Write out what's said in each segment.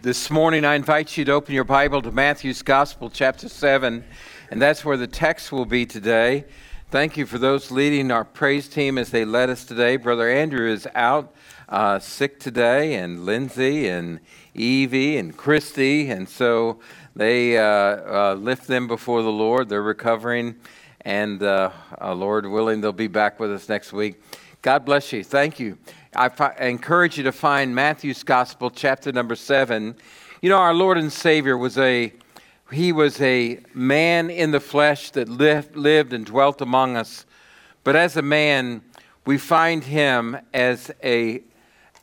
This morning, I invite you to open your Bible to Matthew's Gospel, chapter 7, and that's where the text will be today. Thank you for those leading our praise team as they led us today. Brother Andrew is out uh, sick today, and Lindsay and Evie and Christy, and so they uh, uh, lift them before the Lord. They're recovering, and uh, uh, Lord willing, they'll be back with us next week. God bless you. Thank you. I, encourage you to find Matthew's Gospel, chapter number seven. You know, our Lord and Savior was a he was a man in the flesh that lived, lived and dwelt among us. But as a man, we find him as a,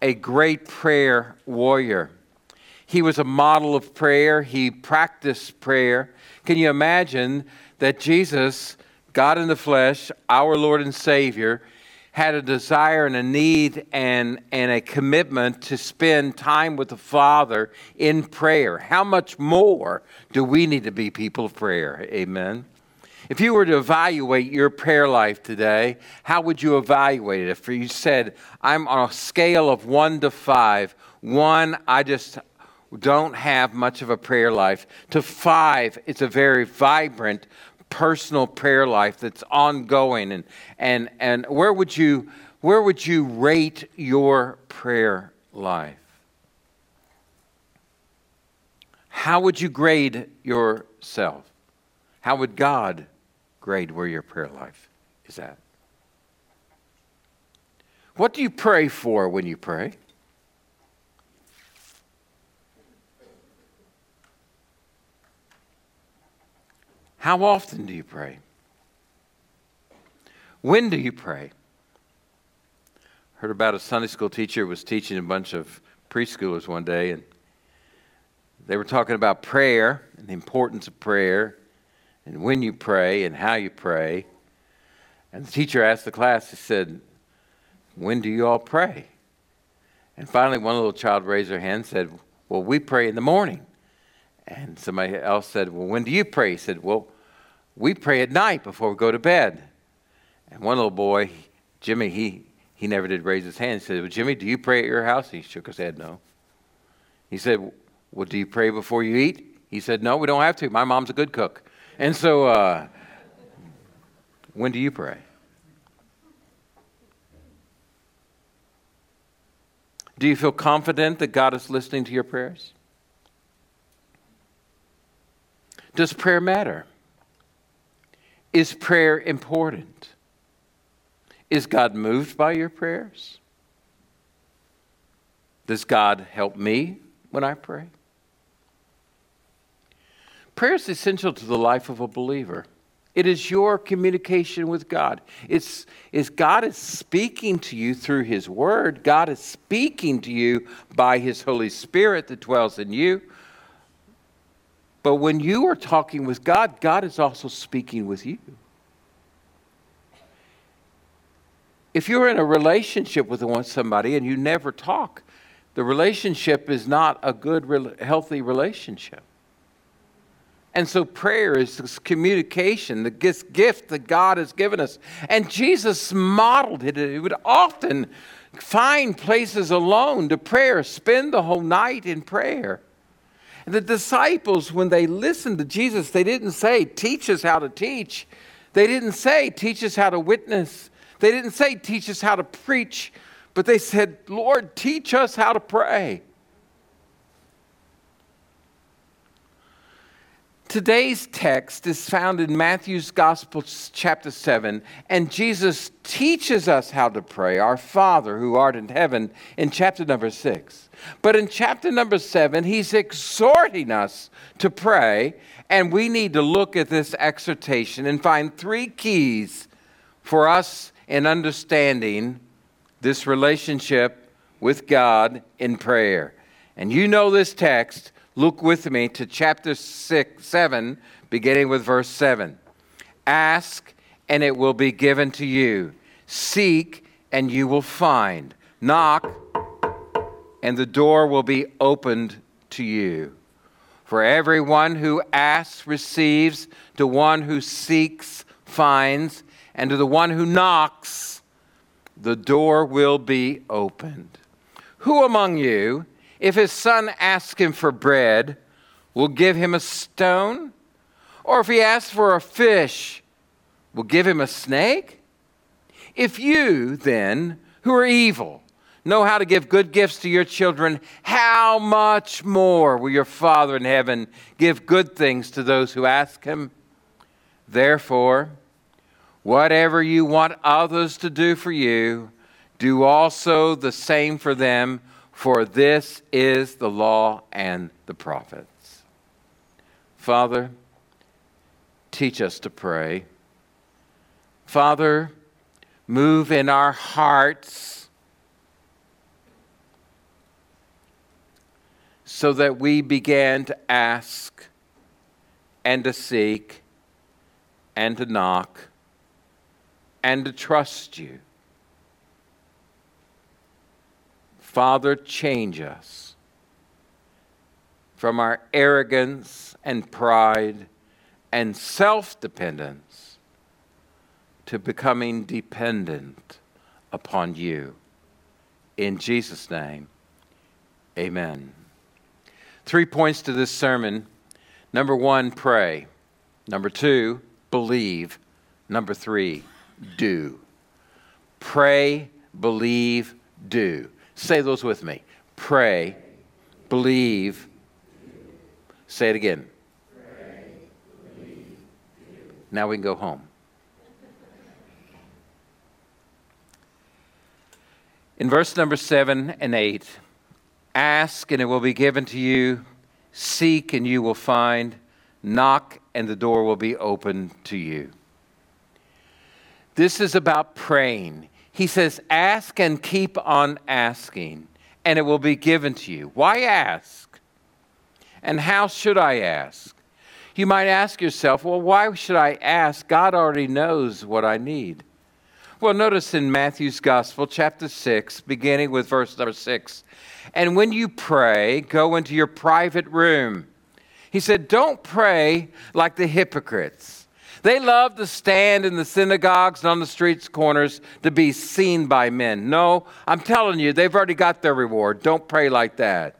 a great prayer warrior. He was a model of prayer. He practiced prayer. Can you imagine that Jesus, God in the flesh, our Lord and Savior, had a desire and a need and, and a commitment to spend time with the Father in prayer. How much more do we need to be people of prayer? Amen. If you were to evaluate your prayer life today, how would you evaluate it? If you said, I'm on a scale of one to five, one, I just don't have much of a prayer life, to five, it's a very vibrant, personal prayer life that's ongoing and and and where would you where would you rate your prayer life? How would you grade yourself? How would god grade where your prayer life is at? What do you pray for when you pray How often do you pray? When do you pray? Heard about a Sunday school teacher was teaching a bunch of preschoolers one day, and they were talking about prayer and the importance of prayer, and when you pray and how you pray. And the teacher asked the class, he said, When do you all pray? And finally, one little child raised her hand and said, Well, we pray in the morning. And somebody else said, Well, when do you pray? He said, Well, we pray at night before we go to bed. And one little boy, Jimmy, he, he never did raise his hand. He said, well, Jimmy, do you pray at your house? He shook his head, no. He said, Well, do you pray before you eat? He said, No, we don't have to. My mom's a good cook. And so, uh, when do you pray? Do you feel confident that God is listening to your prayers? Does prayer matter? Is prayer important? Is God moved by your prayers? Does God help me when I pray? Prayer is essential to the life of a believer. It is your communication with God. It's, it's God is speaking to you through His Word. God is speaking to you by His Holy Spirit that dwells in you. But when you are talking with God, God is also speaking with you. If you're in a relationship with somebody and you never talk, the relationship is not a good, healthy relationship. And so prayer is this communication, the gift that God has given us. And Jesus modeled it. He would often find places alone to prayer, spend the whole night in prayer. And the disciples, when they listened to Jesus, they didn't say, Teach us how to teach. They didn't say, Teach us how to witness. They didn't say, Teach us how to preach, but they said, Lord, teach us how to pray. Today's text is found in Matthew's Gospel, chapter 7, and Jesus teaches us how to pray, our Father who art in heaven, in chapter number 6. But in chapter number 7, he's exhorting us to pray, and we need to look at this exhortation and find three keys for us in understanding this relationship with God in prayer. And you know this text Look with me to chapter six, 7, beginning with verse 7. Ask, and it will be given to you. Seek, and you will find. Knock, and the door will be opened to you. For everyone who asks receives, to one who seeks finds, and to the one who knocks, the door will be opened. Who among you If his son asks him for bread, will give him a stone? Or if he asks for a fish, will give him a snake? If you, then, who are evil, know how to give good gifts to your children, how much more will your Father in heaven give good things to those who ask him? Therefore, whatever you want others to do for you, do also the same for them, for this is the law and the prophets. Father, teach us to pray. Father, move in our hearts so that we began to ask and to seek and to knock and to trust you. Father, change us from our arrogance and pride and self dependence to becoming dependent upon you. In Jesus' name, amen. Three points to this sermon. Number one, pray. Number two, believe. Number three, do. Pray, believe, do. Say those with me. Pray, believe. Say it again. Pray, believe, now we can go home. In verse number seven and eight, ask and it will be given to you, seek and you will find, knock and the door will be open to you. This is about praying. He says, Ask and keep on asking, and it will be given to you. Why ask? And how should I ask? You might ask yourself, Well, why should I ask? God already knows what I need. Well, notice in Matthew's Gospel, chapter 6, beginning with verse number 6, and when you pray, go into your private room. He said, Don't pray like the hypocrites they love to stand in the synagogues and on the streets corners to be seen by men. No, I'm telling you, they've already got their reward. Don't pray like that.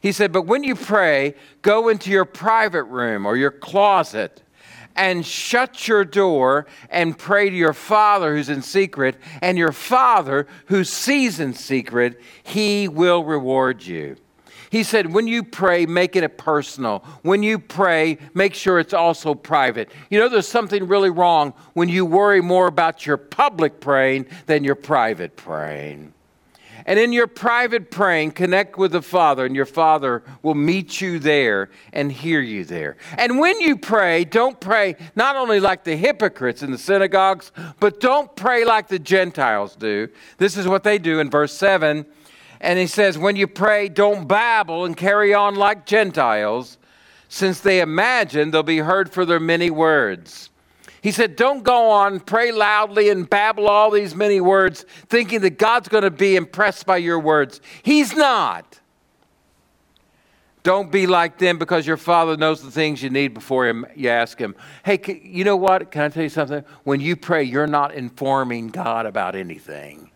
He said, But when you pray, go into your private room or your closet and shut your door and pray to your Father who's in secret, and your Father who sees in secret, he will reward you. He said, when you pray, make it personal. When you pray, make sure it's also private. You know, there's something really wrong when you worry more about your public praying than your private praying. And in your private praying, connect with the Father, and your Father will meet you there and hear you there. And when you pray, don't pray not only like the hypocrites in the synagogues, but don't pray like the Gentiles do. This is what they do in verse 7 and he says, when you pray, don't babble and carry on like Gentiles, since they imagine they'll be heard for their many words. He said, Don't go on, pray loudly, and babble all these many words, thinking that God's going to be impressed by your words. He's not. Don't be like them because your Father knows the things you need before him, you ask Him. Hey, you know what? Can I tell you something? When you pray, you're not informing God about anything,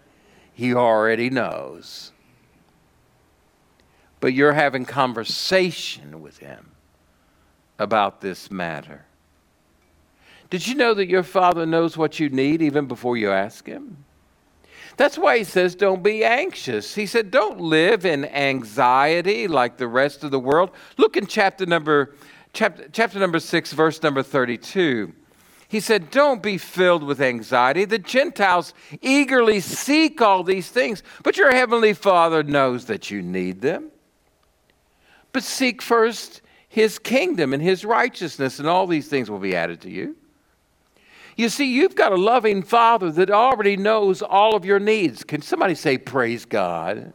He already knows but you're having conversation with him about this matter. Did you know that your father knows what you need even before you ask him? That's why he says, don't be anxious. He said, don't live in anxiety like the rest of the world. Look in chapter number, chapter, chapter number 6, verse number 32. He said, Don't be filled with anxiety. The Gentiles eagerly seek all these things, but your heavenly Father knows that you need them. But seek first his kingdom and his righteousness, and all these things will be added to you. You see, you've got a loving Father that already knows all of your needs. Can somebody say, Praise God?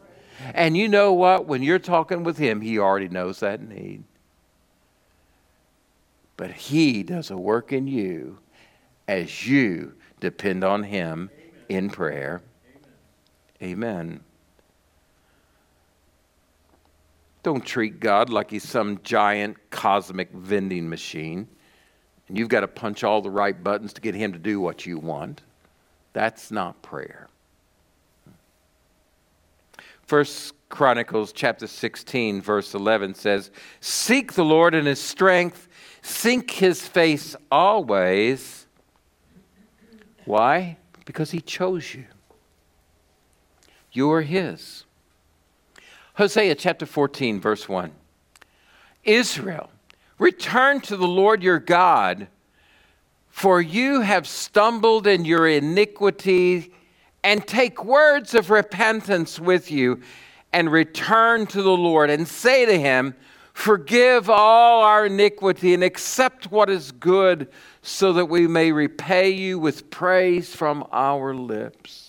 And you know what? When you're talking with Him, He already knows that need. But He does a work in you as you depend on Him in prayer. Amen. Don't treat God like he's some giant cosmic vending machine and you've got to punch all the right buttons to get him to do what you want. That's not prayer. First Chronicles chapter 16, verse 11 says, Seek the Lord in his strength, seek his face always. Why? Because he chose you. You are his. Hosea chapter 14, verse 1. Israel, return to the Lord your God, for you have stumbled in your iniquity, and take words of repentance with you and return to the Lord and say to him, Forgive all our iniquity and accept what is good, so that we may repay you with praise from our lips.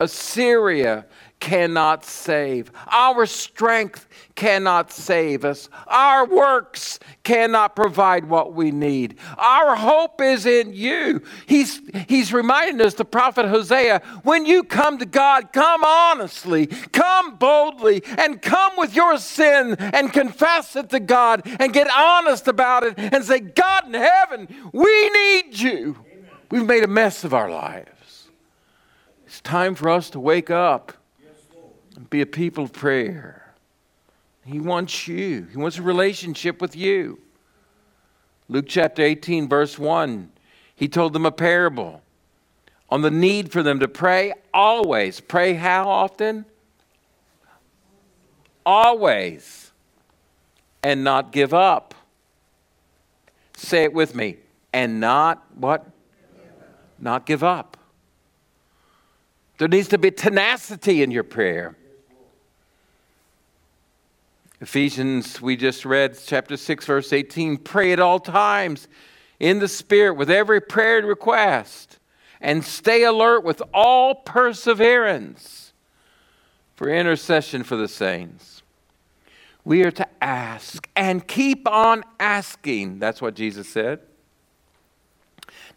Assyria cannot save. Our strength cannot save us. Our works cannot provide what we need. Our hope is in you. He's, he's reminding us, the prophet Hosea, when you come to God, come honestly, come boldly, and come with your sin and confess it to God and get honest about it and say, God in heaven, we need you. Amen. We've made a mess of our lives. It's time for us to wake up and be a people of prayer. He wants you, He wants a relationship with you. Luke chapter 18, verse 1, He told them a parable on the need for them to pray always. Pray how often? Always. And not give up. Say it with me. And not what? Not give up. There needs to be tenacity in your prayer. Ephesians, we just read, chapter 6, verse 18 pray at all times in the Spirit with every prayer and request, and stay alert with all perseverance for intercession for the saints. We are to ask and keep on asking. That's what Jesus said.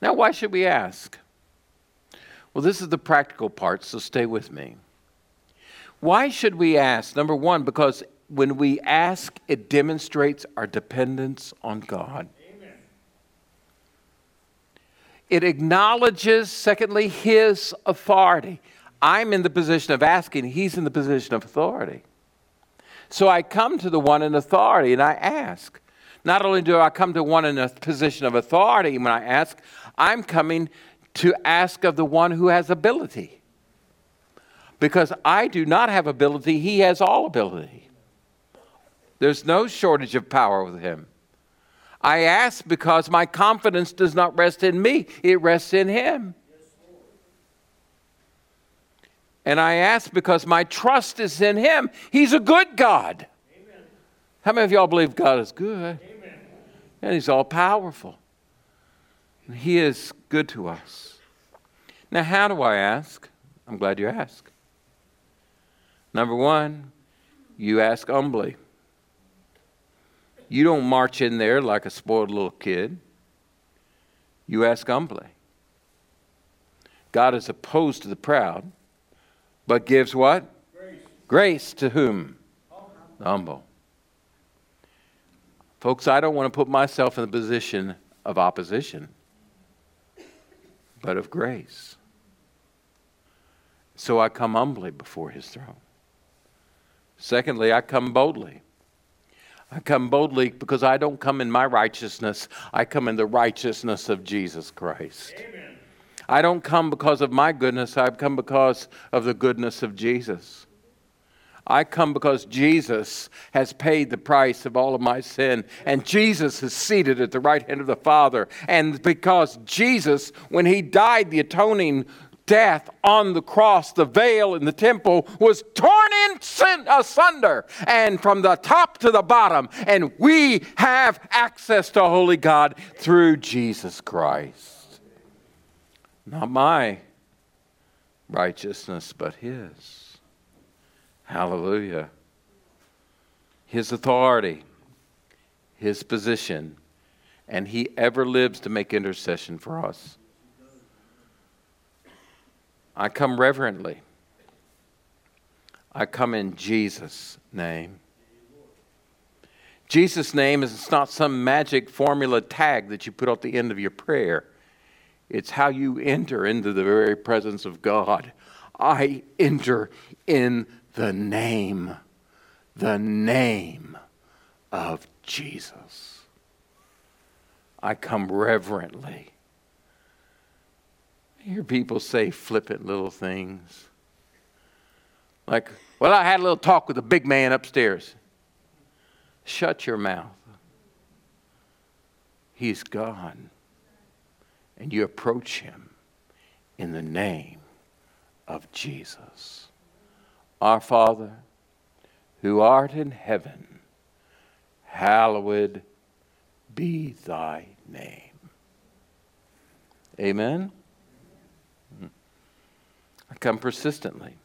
Now, why should we ask? Well, this is the practical part, so stay with me. Why should we ask? Number one, because when we ask, it demonstrates our dependence on God. Amen. It acknowledges, secondly, His authority. I'm in the position of asking, He's in the position of authority. So I come to the one in authority and I ask. Not only do I come to one in a position of authority when I ask, I'm coming to ask of the one who has ability. Because I do not have ability, he has all ability. There's no shortage of power with him. I ask because my confidence does not rest in me, it rests in him. And I ask because my trust is in him. He's a good God. Amen. How many of y'all believe God is good? Amen. And he's all powerful. And he is good to us. Now, how do I ask? I'm glad you ask. Number one, you ask humbly. You don't march in there like a spoiled little kid. You ask humbly. God is opposed to the proud, but gives what? Grace, Grace to whom? Humble. humble. Folks, I don't want to put myself in the position of opposition, but of grace. So I come humbly before his throne. Secondly, I come boldly. I come boldly because I don't come in my righteousness. I come in the righteousness of Jesus Christ. Amen. I don't come because of my goodness. I come because of the goodness of Jesus. I come because Jesus has paid the price of all of my sin, and Jesus is seated at the right hand of the Father. And because Jesus, when He died, the atoning death on the cross, the veil in the temple was torn in asunder and from the top to the bottom. And we have access to holy God through Jesus Christ. Not my righteousness, but His. Hallelujah. His authority, His position, and He ever lives to make intercession for us. I come reverently. I come in Jesus' name. Jesus' name is not some magic formula tag that you put at the end of your prayer. It's how you enter into the very presence of God. I enter in the name, the name of Jesus. I come reverently. Hear people say flippant little things. Like, well, I had a little talk with the big man upstairs. Shut your mouth. He's God. And you approach him in the name of Jesus. Our Father, who art in heaven, hallowed be thy name. Amen? Come persistently.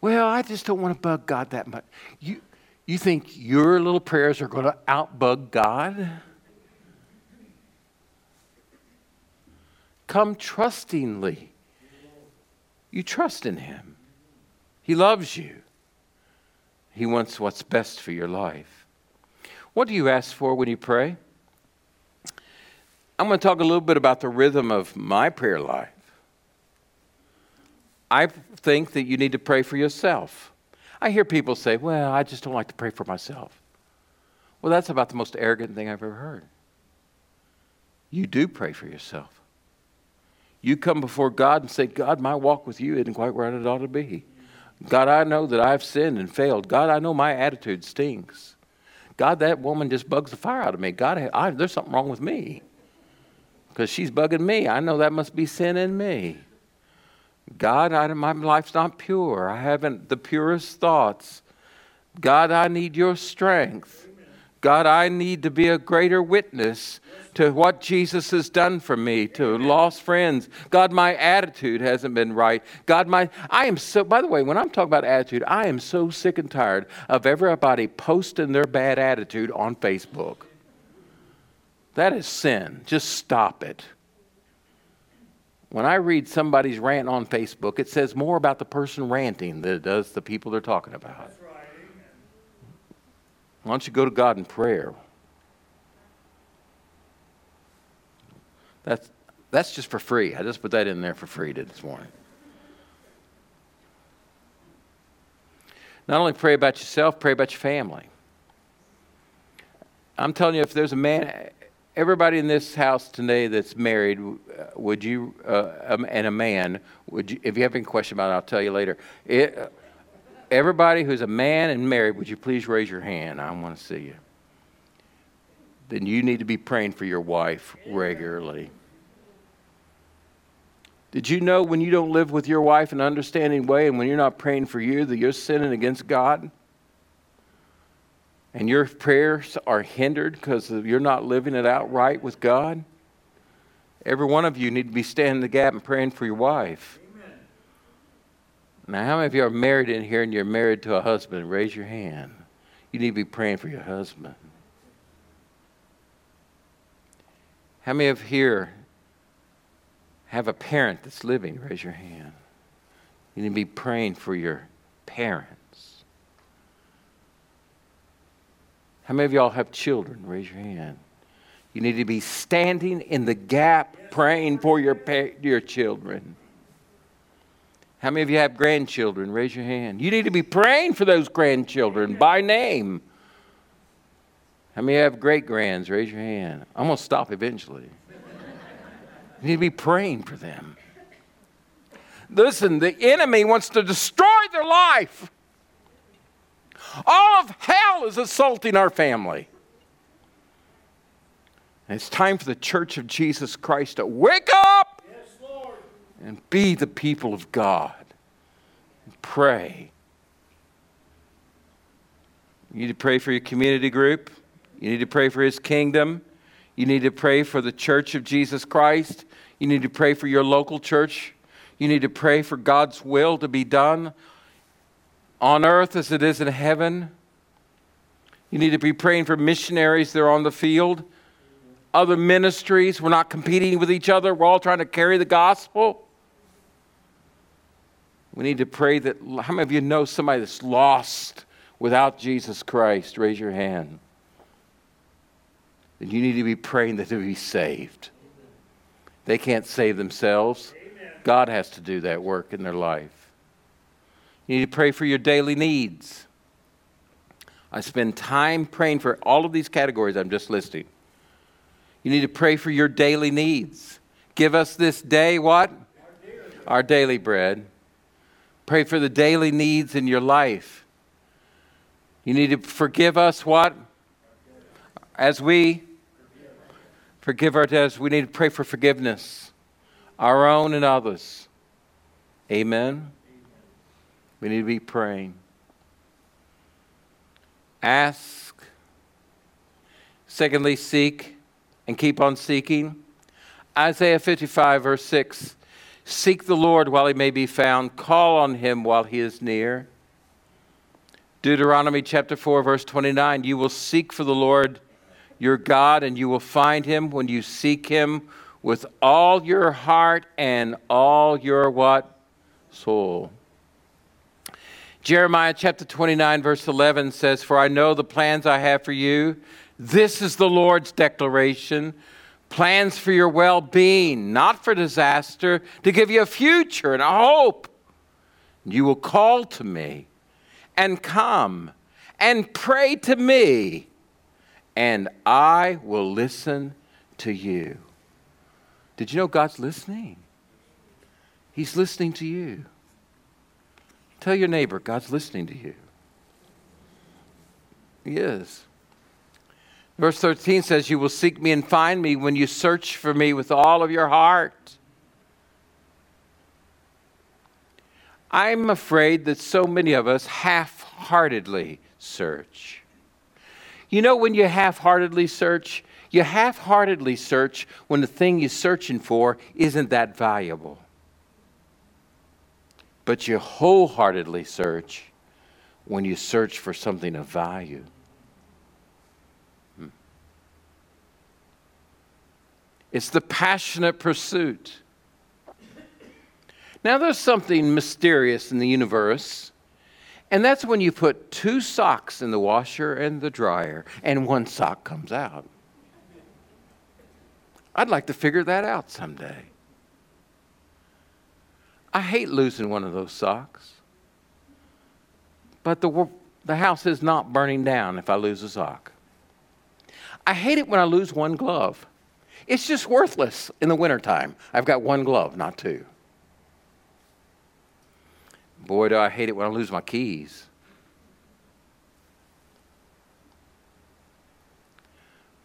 Well, I just don't want to bug God that much. You, you think your little prayers are going to outbug God? Come trustingly. You trust in Him. He loves you. He wants what's best for your life. What do you ask for when you pray? I'm going to talk a little bit about the rhythm of my prayer life. I think that you need to pray for yourself. I hear people say, Well, I just don't like to pray for myself. Well, that's about the most arrogant thing I've ever heard. You do pray for yourself. You come before God and say, God, my walk with you isn't quite where it ought to be. God, I know that I've sinned and failed. God, I know my attitude stinks. God, that woman just bugs the fire out of me. God, I, there's something wrong with me because she's bugging me. I know that must be sin in me. God, I, my life's not pure. I haven't the purest thoughts. God, I need your strength. God, I need to be a greater witness to what Jesus has done for me, to lost friends. God, my attitude hasn't been right. God, my I am so by the way, when I'm talking about attitude, I am so sick and tired of everybody posting their bad attitude on Facebook. That is sin. Just stop it. When I read somebody's rant on Facebook, it says more about the person ranting than it does the people they're talking about. Why don't you go to God in prayer? That's, that's just for free. I just put that in there for free this morning. Not only pray about yourself, pray about your family. I'm telling you, if there's a man, everybody in this house today that's married, uh, would you, uh, um, and a man, would you, if you have any question about it, I'll tell you later. It, uh, everybody who's a man and married, would you please raise your hand? I want to see you. Then you need to be praying for your wife regularly. Did you know when you don't live with your wife in an understanding way and when you're not praying for you that you're sinning against God? And your prayers are hindered because you're not living it out right with God, every one of you need to be standing in the gap and praying for your wife. Amen. Now, how many of you are married in here and you're married to a husband? Raise your hand. You need to be praying for your husband. How many of here have a parent that's living? Raise your hand. You need to be praying for your parent. How many of y'all have children? Raise your hand. You need to be standing in the gap praying for your, your children. How many of you have grandchildren? Raise your hand. You need to be praying for those grandchildren by name. How many have great grands? Raise your hand. I'm going to stop eventually. You need to be praying for them. Listen, the enemy wants to destroy their life. All of hell is assaulting our family. And it's time for the church of Jesus Christ to wake up yes, and be the people of God. And pray. You need to pray for your community group. You need to pray for his kingdom. You need to pray for the church of Jesus Christ. You need to pray for your local church. You need to pray for God's will to be done on earth as it is in heaven. You need to be praying for missionaries that are on the field, other ministries. We're not competing with each other, we're all trying to carry the gospel. We need to pray that. How many of you know somebody that's lost without Jesus Christ? Raise your hand. Then you need to be praying that they be saved. They can't save themselves. God has to do that work in their life. You need to pray for your daily needs. I spend time praying for all of these categories I'm just listing. You need to pray for your daily needs. Give us this day what? Our daily, Our daily bread. Pray for the daily needs in your life. You need to forgive us what? As we forgive our debts, we need to pray for forgiveness, our own and others. Amen. We need to be praying. Ask. Secondly, seek and keep on seeking. Isaiah 55, verse 6 Seek the Lord while he may be found, call on him while he is near. Deuteronomy chapter 4, verse 29 You will seek for the Lord your God, and you will find him when you seek him with all your heart and all your what? Soul. Jeremiah chapter 29, verse 11 says, For I know the plans I have for you. This is the Lord's declaration plans for your well being, not for disaster, to give you a future and a hope. You will call to me and come and pray to me, and I will listen to you. Did you know God's listening? He's listening to you. Tell your neighbor, God's listening to you. He is. Verse 13 says, You will seek me and find me when you search for me with all of your heart. I'm afraid that so many of us half heartedly search. You know, when you half heartedly search, you half heartedly search when the thing you're searching for isn't that valuable. But you wholeheartedly search when you search for something of value. Hmm. It's the passionate pursuit. Now, there's something mysterious in the universe, and that's when you put two socks in the washer and the dryer, and one sock comes out. I'd like to figure that out someday. I hate losing one of those socks, but the, the house is not burning down if I lose a sock. I hate it when I lose one glove. It's just worthless in the wintertime. I've got one glove, not two. Boy, do I hate it when I lose my keys.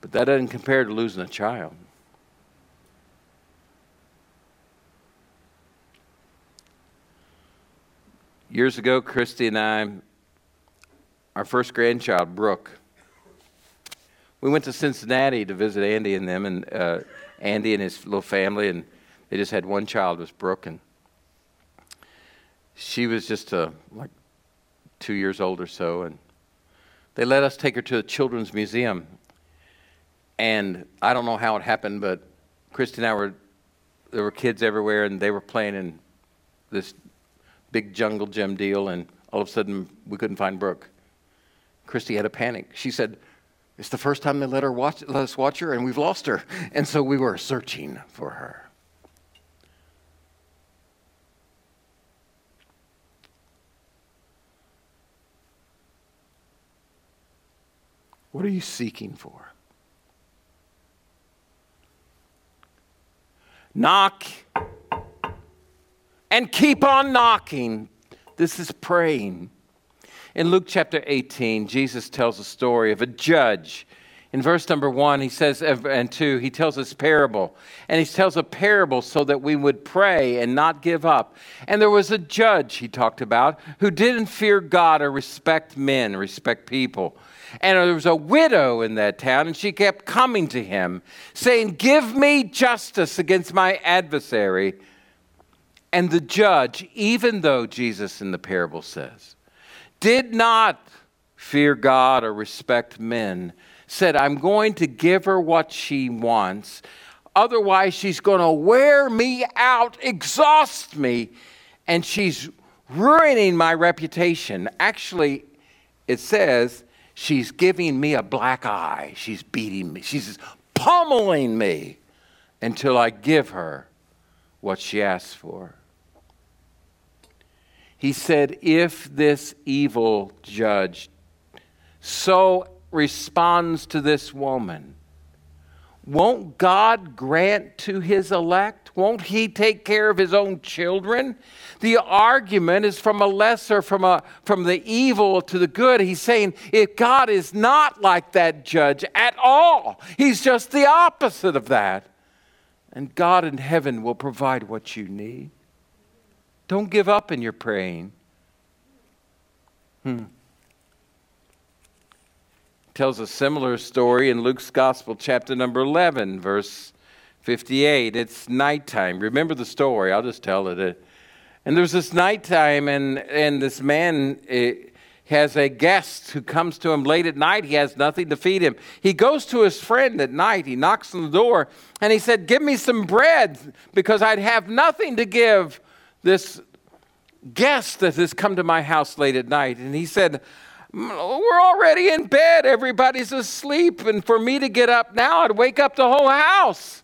But that doesn't compare to losing a child. Years ago, Christy and I, our first grandchild, Brooke, we went to Cincinnati to visit Andy and them, and uh, Andy and his little family, and they just had one child, was Brooke, and she was just uh, like two years old or so, and they let us take her to the Children's Museum. And I don't know how it happened, but Christy and I were, there were kids everywhere, and they were playing in this big jungle gym deal, and all of a sudden we couldn't find Brooke. Christy had a panic. She said, it's the first time they let, her watch, let us watch her, and we've lost her. And so we were searching for her. What are you seeking for? Knock and keep on knocking. This is praying. In Luke chapter 18, Jesus tells a story of a judge. In verse number one, he says, and two, he tells this parable. And he tells a parable so that we would pray and not give up. And there was a judge, he talked about, who didn't fear God or respect men, respect people. And there was a widow in that town, and she kept coming to him, saying, Give me justice against my adversary. And the judge, even though Jesus in the parable says, did not fear God or respect men, said, I'm going to give her what she wants. Otherwise, she's going to wear me out, exhaust me, and she's ruining my reputation. Actually, it says she's giving me a black eye. She's beating me. She's pummeling me until I give her what she asks for. He said, If this evil judge so responds to this woman, won't God grant to his elect? Won't he take care of his own children? The argument is from a lesser, from, a, from the evil to the good. He's saying if God is not like that judge at all, he's just the opposite of that. And God in heaven will provide what you need. Don't give up in your praying. Hmm tells a similar story in Luke's Gospel, chapter number 11, verse 58. It's nighttime. Remember the story, I'll just tell it. And there's this nighttime, and, and this man uh, has a guest who comes to him late at night. He has nothing to feed him. He goes to his friend at night. He knocks on the door, and he said, Give me some bread because I'd have nothing to give this guest that has come to my house late at night. And he said, we're already in bed. Everybody's asleep. And for me to get up now, I'd wake up the whole house.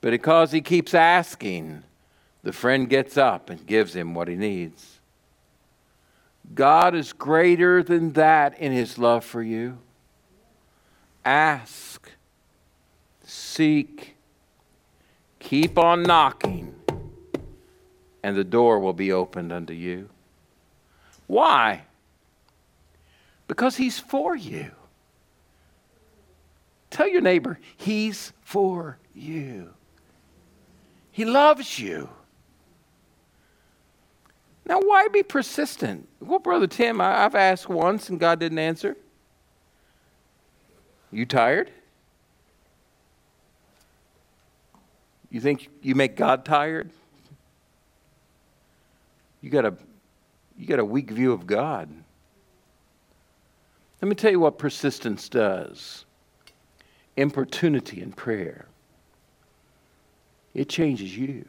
But because he keeps asking, the friend gets up and gives him what he needs. God is greater than that in his love for you. Ask, seek, keep on knocking, and the door will be opened unto you. Why? Because He's for you. Tell your neighbor, He's for you. He loves you. Now, why be persistent? Well, Brother Tim, I, have asked once and God didn't answer. You tired? You think you make God tired? You got a, you got a weak view of God. Let me tell you what persistence does importunity in prayer. It changes you.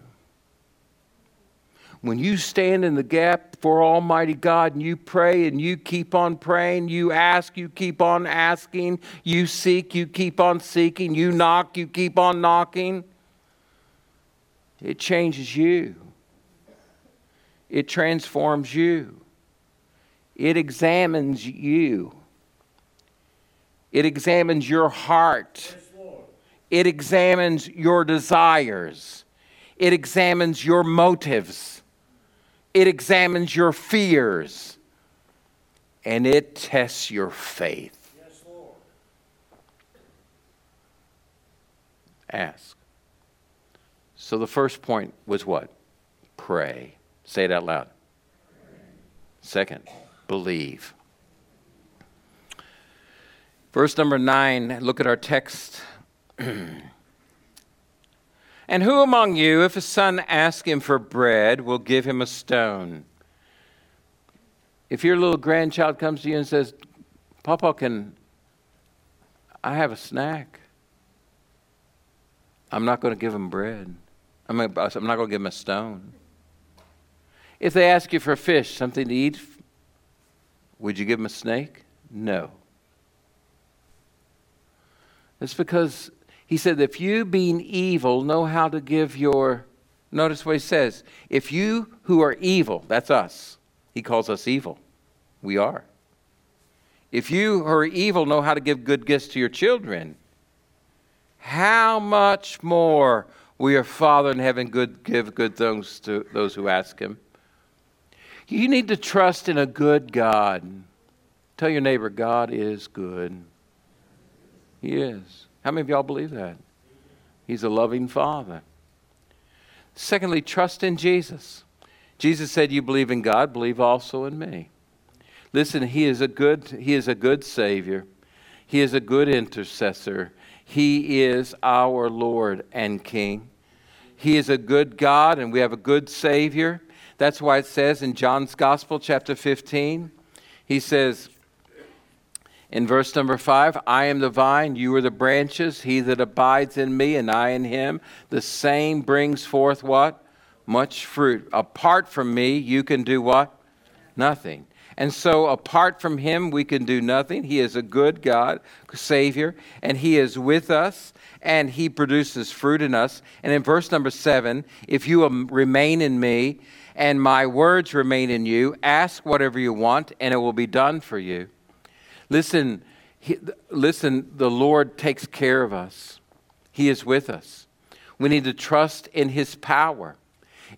When you stand in the gap for Almighty God and you pray and you keep on praying, you ask, you keep on asking, you seek, you keep on seeking, you knock, you keep on knocking, it changes you. It transforms you. It examines you. It examines your heart. It examines your desires. It examines your motives. It examines your fears. And it tests your faith. Ask. So the first point was what? Pray. Say it out loud. Second, believe. Verse number nine, look at our text. and who among you, if a son asks him for bread, will give him a stone? If your little grandchild comes to you and says, Papa, can I have a snack? I'm not going to give him bread. I'm, not going to give him a stone. If they ask you for fish, something to eat, would you give them a snake? No. It's because he said, if you, being evil, know how to give your. Notice what he says. If you who are evil, that's us, he calls us evil. We are. If you who are evil know how to give good gifts to your children, how much more will your Father in heaven good, give good things to those who ask him? You need to trust in a good God. Tell your neighbor, God is good. He is. How many of y'all believe that? He's a loving Father. Secondly, trust in Jesus. Jesus said, You believe in God, believe also in me. Listen, he is a good, he is a good Savior. He is a good intercessor. He is our Lord and King. He is a good God, and we have a good Savior. That's why it says in John's Gospel, chapter 15, he says, in verse number five, I am the vine, you are the branches. He that abides in me and I in him, the same brings forth what? Much fruit. Apart from me, you can do what? Nothing. And so, apart from him, we can do nothing. He is a good God, Savior, and he is with us, and he produces fruit in us. And in verse number seven, if you remain in me and my words remain in you, ask whatever you want, and it will be done for you. Listen, he, listen, the Lord takes care of us, He is with us. We need to trust in His power.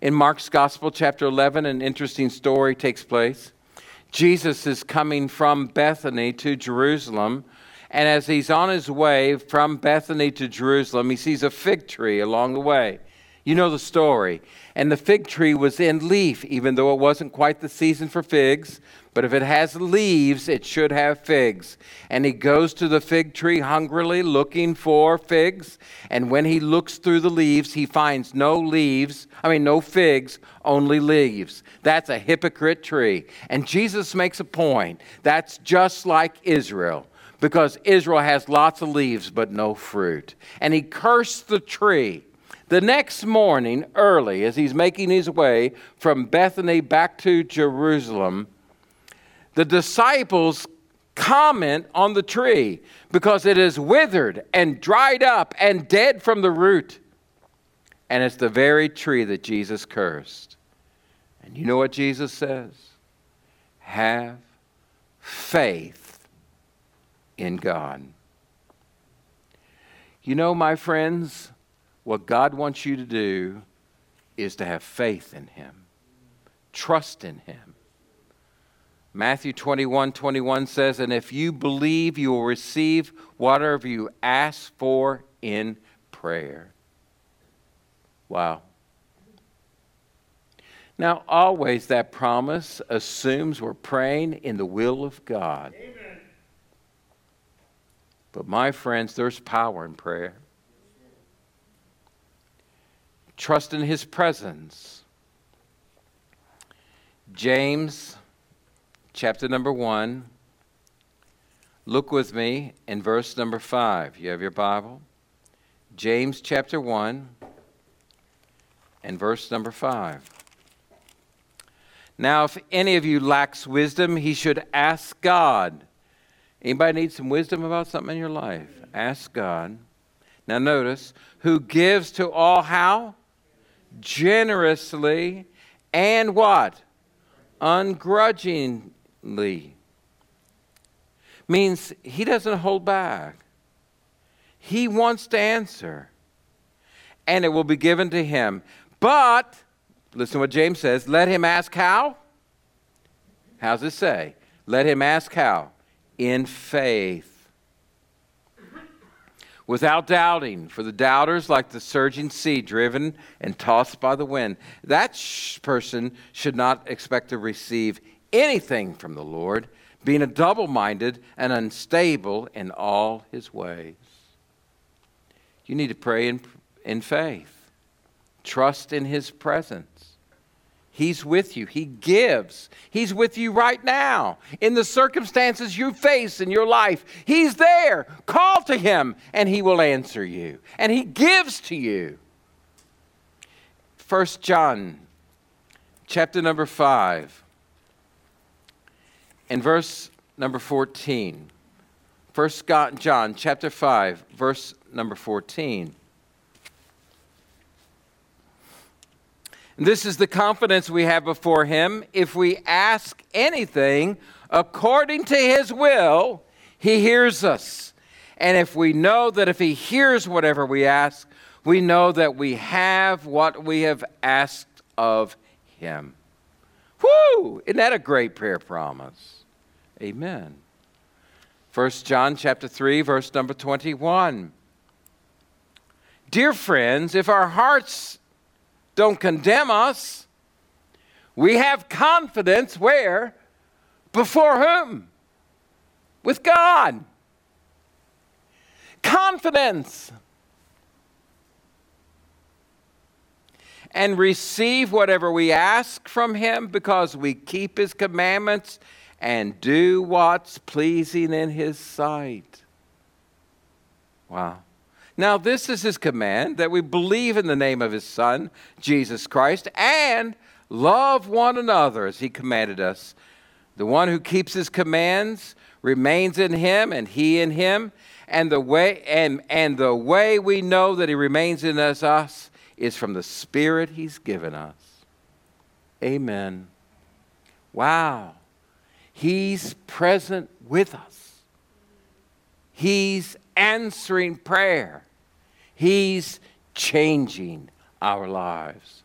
In Mark's Gospel, chapter 11, an interesting story takes place. Jesus is coming from Bethany to Jerusalem. And as he's on his way from Bethany to Jerusalem, he sees a fig tree along the way. You know the story. And the fig tree was in leaf, even though it wasn't quite the season for figs. But if it has leaves, it should have figs. And he goes to the fig tree hungrily looking for figs. And when he looks through the leaves, he finds no leaves, I mean, no figs, only leaves. That's a hypocrite tree. And Jesus makes a point. That's just like Israel because Israel has lots of leaves but no fruit. And he cursed the tree. The next morning, early, as he's making his way from Bethany back to Jerusalem, the disciples comment on the tree because it is withered and dried up and dead from the root. And it's the very tree that Jesus cursed. And you know what Jesus says? Have faith in God. You know, my friends, what God wants you to do is to have faith in Him, trust in Him. Matthew 21 21 says, And if you believe, you will receive whatever you ask for in prayer. Wow. Now, always that promise assumes we're praying in the will of God. Amen. But, my friends, there's power in prayer. Trust in his presence. James chapter number 1. Look with me in verse number 5. You have your Bible? James chapter 1 and verse number 5. Now, if any of you lacks wisdom, he should ask God. Anybody need some wisdom about something in your life? Ask God. Now, notice, who gives to all how? Generously, and what? Ungrudgingly. Means he doesn't hold back. He wants to answer. And it will be given to him. But, listen to what James says let him ask how? How's it say? Let him ask how? In faith without doubting. For the doubters, like the surging sea, driven and tossed by the wind, that sh- person should not expect to receive anything from the Lord, being a double minded and unstable in all his ways. You need to pray in, in faith, trust in his presence. He's with you. He gives. He's with you right now. In the circumstances you face in your life, He's there. Call to Him and He will answer you. And He gives to you. First John chapter number 5 and verse number 14. First John chapter 5 verse number 14. This is the confidence we have before Him. If we ask anything according to His will, He hears us. And if we know that if He hears whatever we ask, we know that we have what we have asked of Him. Whoo! Isn't that a great prayer promise? Amen. 1 John chapter 3, verse number 21. Dear friends, if our hearts don't condemn us. We have confidence where? Before whom? With God. Confidence. And receive whatever we ask from Him because we keep His commandments and do what's pleasing in His sight. Wow. Now, this is his command that we believe in the name of his Son, Jesus Christ, and love one another as he commanded us. The one who keeps his commands remains in him, and he in him. And the way, and, and the way we know that he remains in us, us is from the Spirit he's given us. Amen. Wow. He's present with us. He's answering prayer. He's changing our lives.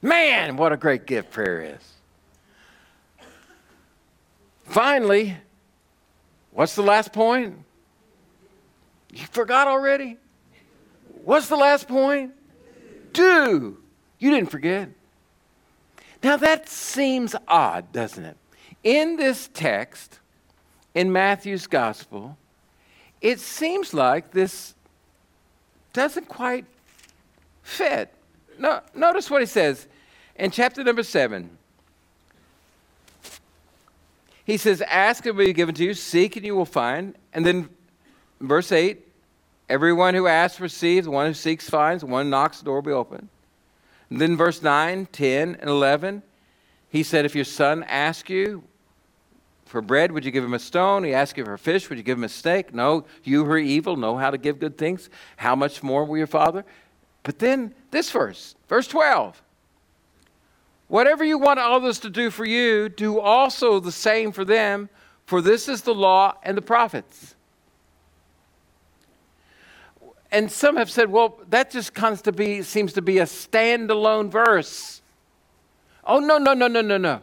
Man, what a great gift prayer is. Finally, what's the last point? You forgot already? What's the last point? Do. You didn't forget. Now that seems odd, doesn't it? In this text, in Matthew's gospel, it seems like this doesn't quite fit. No, notice what he says in chapter number seven. He says, Ask and will be given to you, seek and you will find. And then verse 8 Everyone who asks receives, one who seeks finds, one knocks, the door will be open. And then verse 9, 10, and 11, he said, If your son asks you for bread, would you give him a stone? He asks you for fish, would you give him a snake? No, you who are evil know how to give good things. How much more will your father? But then this verse, verse 12. Whatever you want others to do for you, do also the same for them, for this is the law and the prophets. And some have said, well, that just comes to be, seems to be a standalone verse. Oh, no, no, no, no, no, no.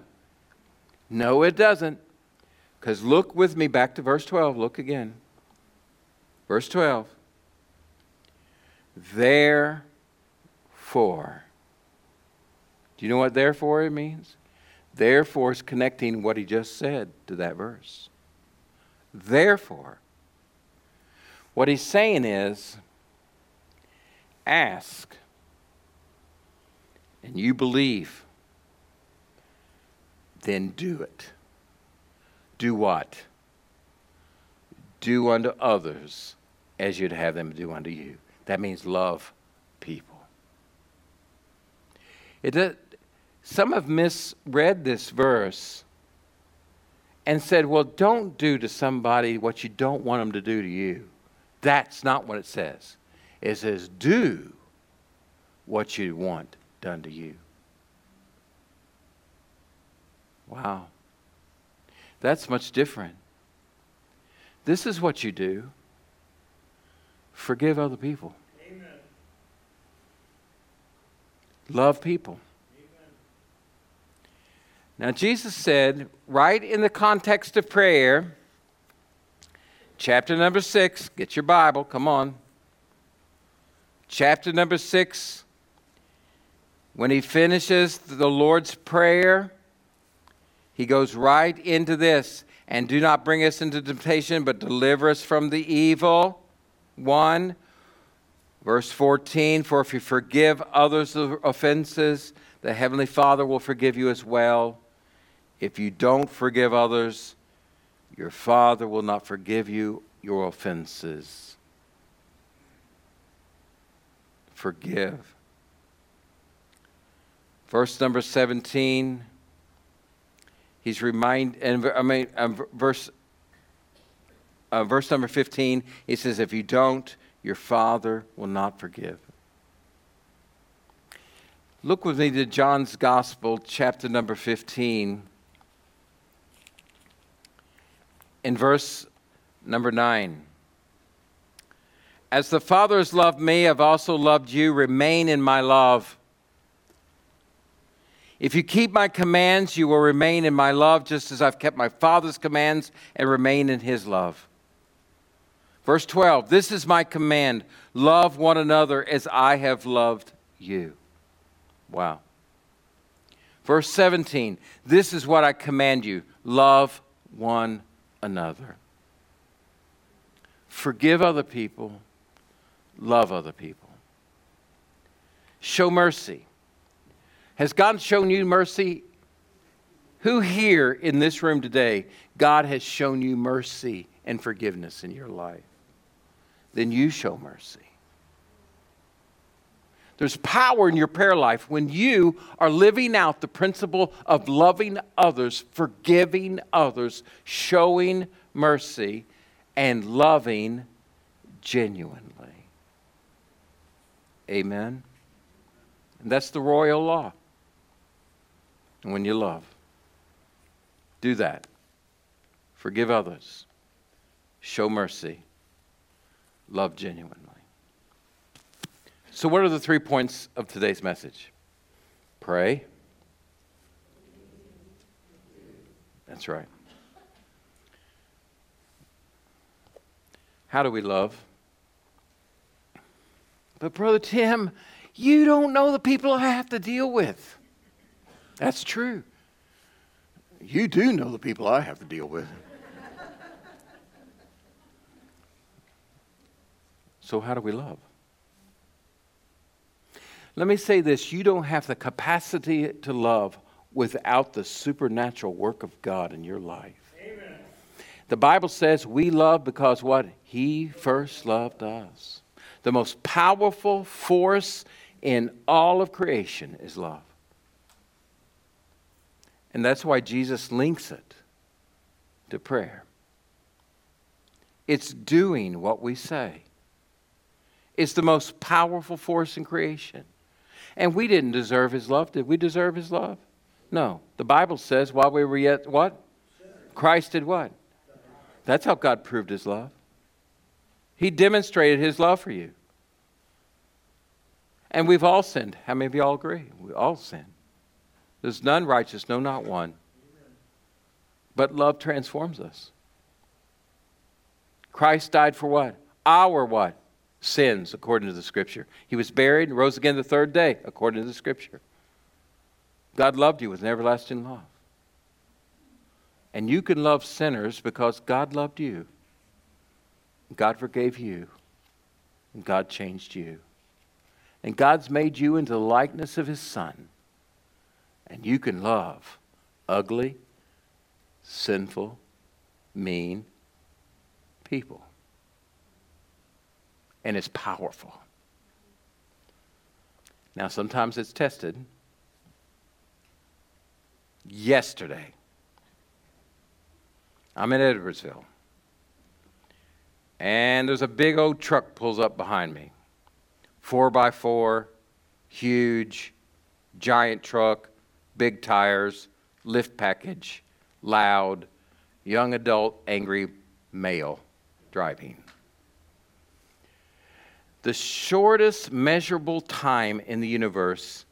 No, it doesn't. Because look with me back to verse 12. Look again. Verse 12. Therefore. Do you know what therefore it means? Therefore is connecting what he just said to that verse. Therefore. What he's saying is ask and you believe, then do it. Do what? Do unto others as you'd have them do unto you. That means love people. It some have misread this verse and said, well, don't do to somebody what you don't want them to do to you. That's not what it says. It says, do what you want done to you. Wow. That's much different. This is what you do forgive other people, Amen. love people. Amen. Now, Jesus said, right in the context of prayer, chapter number six, get your Bible, come on chapter number six, when he finishes the Lord's Prayer, he goes right into this and do not bring us into temptation, but deliver us from the evil one. Verse 14 For if you forgive others' offenses, the Heavenly Father will forgive you as well. If you don't forgive others, your Father will not forgive you your offenses. forgive. Verse number 17, he's remind, and I mean, um, verse, uh, verse number 15, he says, If you don't, your Father will not forgive. Look with me to John's Gospel, chapter number 15, in verse number 9. As the Father has loved me, I've also loved you. Remain in my love. If you keep my commands, you will remain in my love, just as I've kept my Father's commands and remain in his love. Verse 12 This is my command love one another as I have loved you. Wow. Verse 17 This is what I command you love one another. Forgive other people love other people. Show mercy. Has God shown you mercy? Who here in this room today, God has shown you mercy and forgiveness in your life? Then you show mercy. There's power in your prayer life when you are living out the principle of loving others, forgiving others, showing mercy, and loving genuinely. Amen. And that's the royal law. And when you love. Do that. Forgive others. Show mercy. Love genuinely. So, what are the three points of today's message? Pray. That's right. How do we love? But, Brother Tim, you don't know the people I have to deal with. That's true. You do know the people I have to deal with. So, how do we love? Let me say this you don't have the capacity to love without the supernatural work of God in your life. Amen. The Bible says we love because what? He first loved us. The most powerful force in all of creation is love. And that's why Jesus links it to prayer. It's doing what we say. It's the most powerful force in creation. And we didn't deserve his love. Did we deserve his love? No. The Bible says while we were yet what? Christ did what? That's how God proved his love. He demonstrated his love for you. And we've all sinned. How many of you all agree? We all sin. There's none righteous, no, not one. But love transforms us. Christ died for what? Our what? Sins, according to the scripture. He was buried and rose again the third day, according to the scripture. God loved you with an everlasting love. And you can love sinners because God loved you. God forgave you. And God changed you. And God's made you into the likeness of His Son. And you can love ugly, sinful, mean people. And it's powerful. Now, sometimes it's tested. Yesterday, I'm in Edwardsville, and there's a big old truck pulls up behind me. Four by four, huge, giant truck, big tires, lift package, loud, young adult, angry male driving. The shortest measurable time in the universe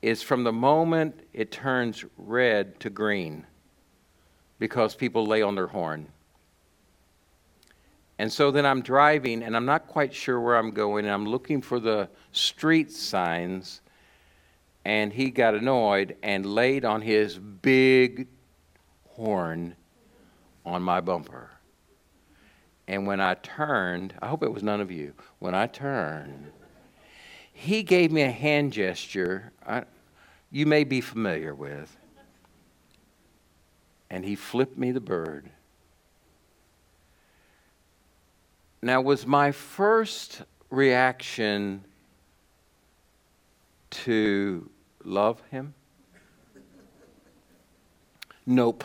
is from the moment it turns red to green because people lay on their horn. And so then I'm driving and I'm not quite sure where I'm going and I'm looking for the street signs and he got annoyed and laid on his big horn on my bumper. And when I turned, I hope it was none of you, when I turned, he gave me a hand gesture I, you may be familiar with. And he flipped me the bird. Now, was my first reaction to love him? Nope.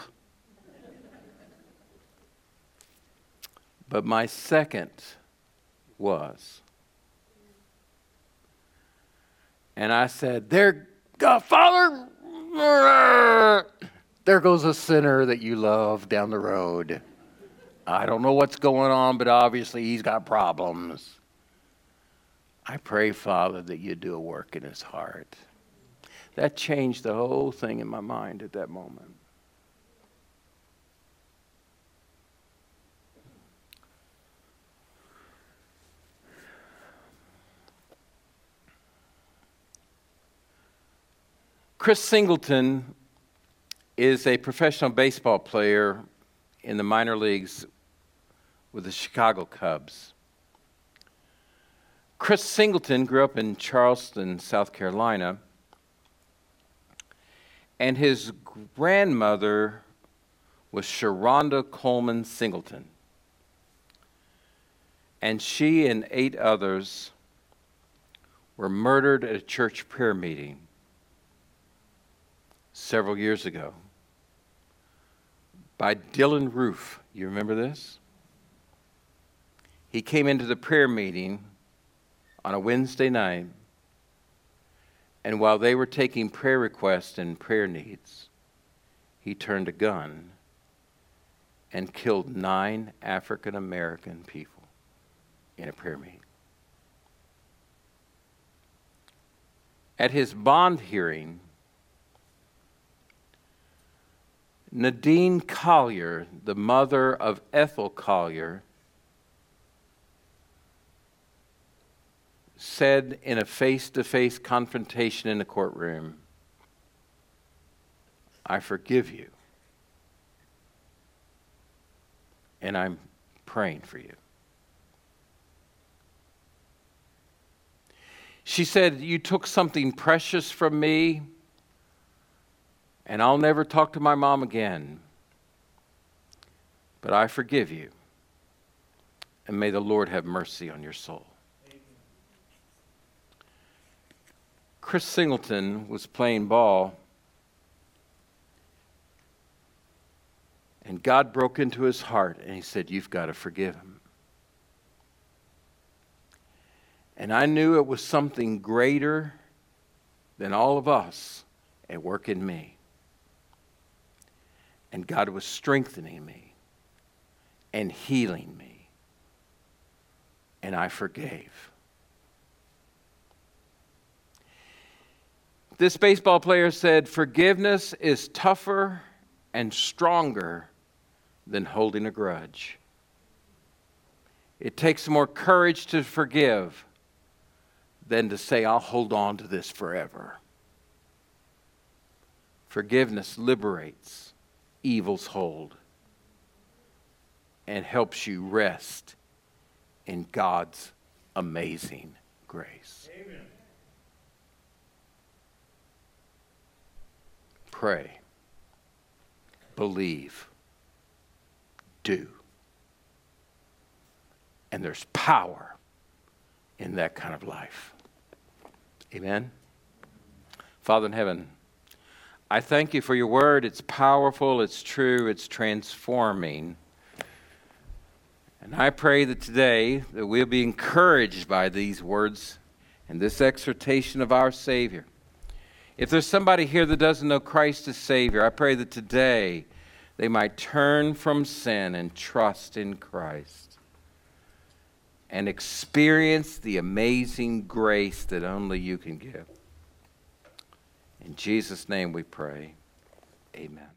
But my second was. And I said, There, God, Father, there goes a sinner that you love down the road. I don't know what's going on, but obviously he's got problems. I pray, Father, that you do a work in his heart. That changed the whole thing in my mind at that moment. Chris Singleton is a professional baseball player in the minor leagues with the Chicago Cubs. Chris Singleton grew up in Charleston, South Carolina and his grandmother was Sharonda Coleman Singleton. And she and eight others were murdered at a church prayer meeting several years ago by Dylann Roof. You remember this? He came into the prayer meeting on a Wednesday night And while they were taking prayer requests and prayer needs, he turned a gun and killed nine African American people in a prayer meeting. At his bond hearing, Nadine Collier, the mother of Ethel Collier, said in a face to face confrontation in the courtroom, I forgive you. And I'm praying for you. She said, You took something precious from me, and I'll never talk to my mom again. But I forgive you, and may the Lord have mercy on your soul. Chris Singleton was playing ball, and God broke into his heart and he said, You've got to forgive him. And I knew it was something greater than all of us at work in me. And God was strengthening me and healing me. And I forgave. This baseball player said, Forgiveness is tougher and stronger than holding a grudge. It takes more courage to forgive than to say, I'll hold on to this forever. Forgiveness liberates evil's hold and helps you rest in God's amazing grace. Amen. Pray, believe, do. And there's power in that kind of life. Amen. Father in heaven, I thank you for your word. It's powerful, it's true, it's transforming. And I pray that today that we'll be encouraged by these words and this exhortation of our Savior. If there's somebody here that doesn't know Christ as Savior, I pray that today they might turn from sin and trust in Christ and experience the amazing grace that only you can give. In Jesus' name we pray. Amen.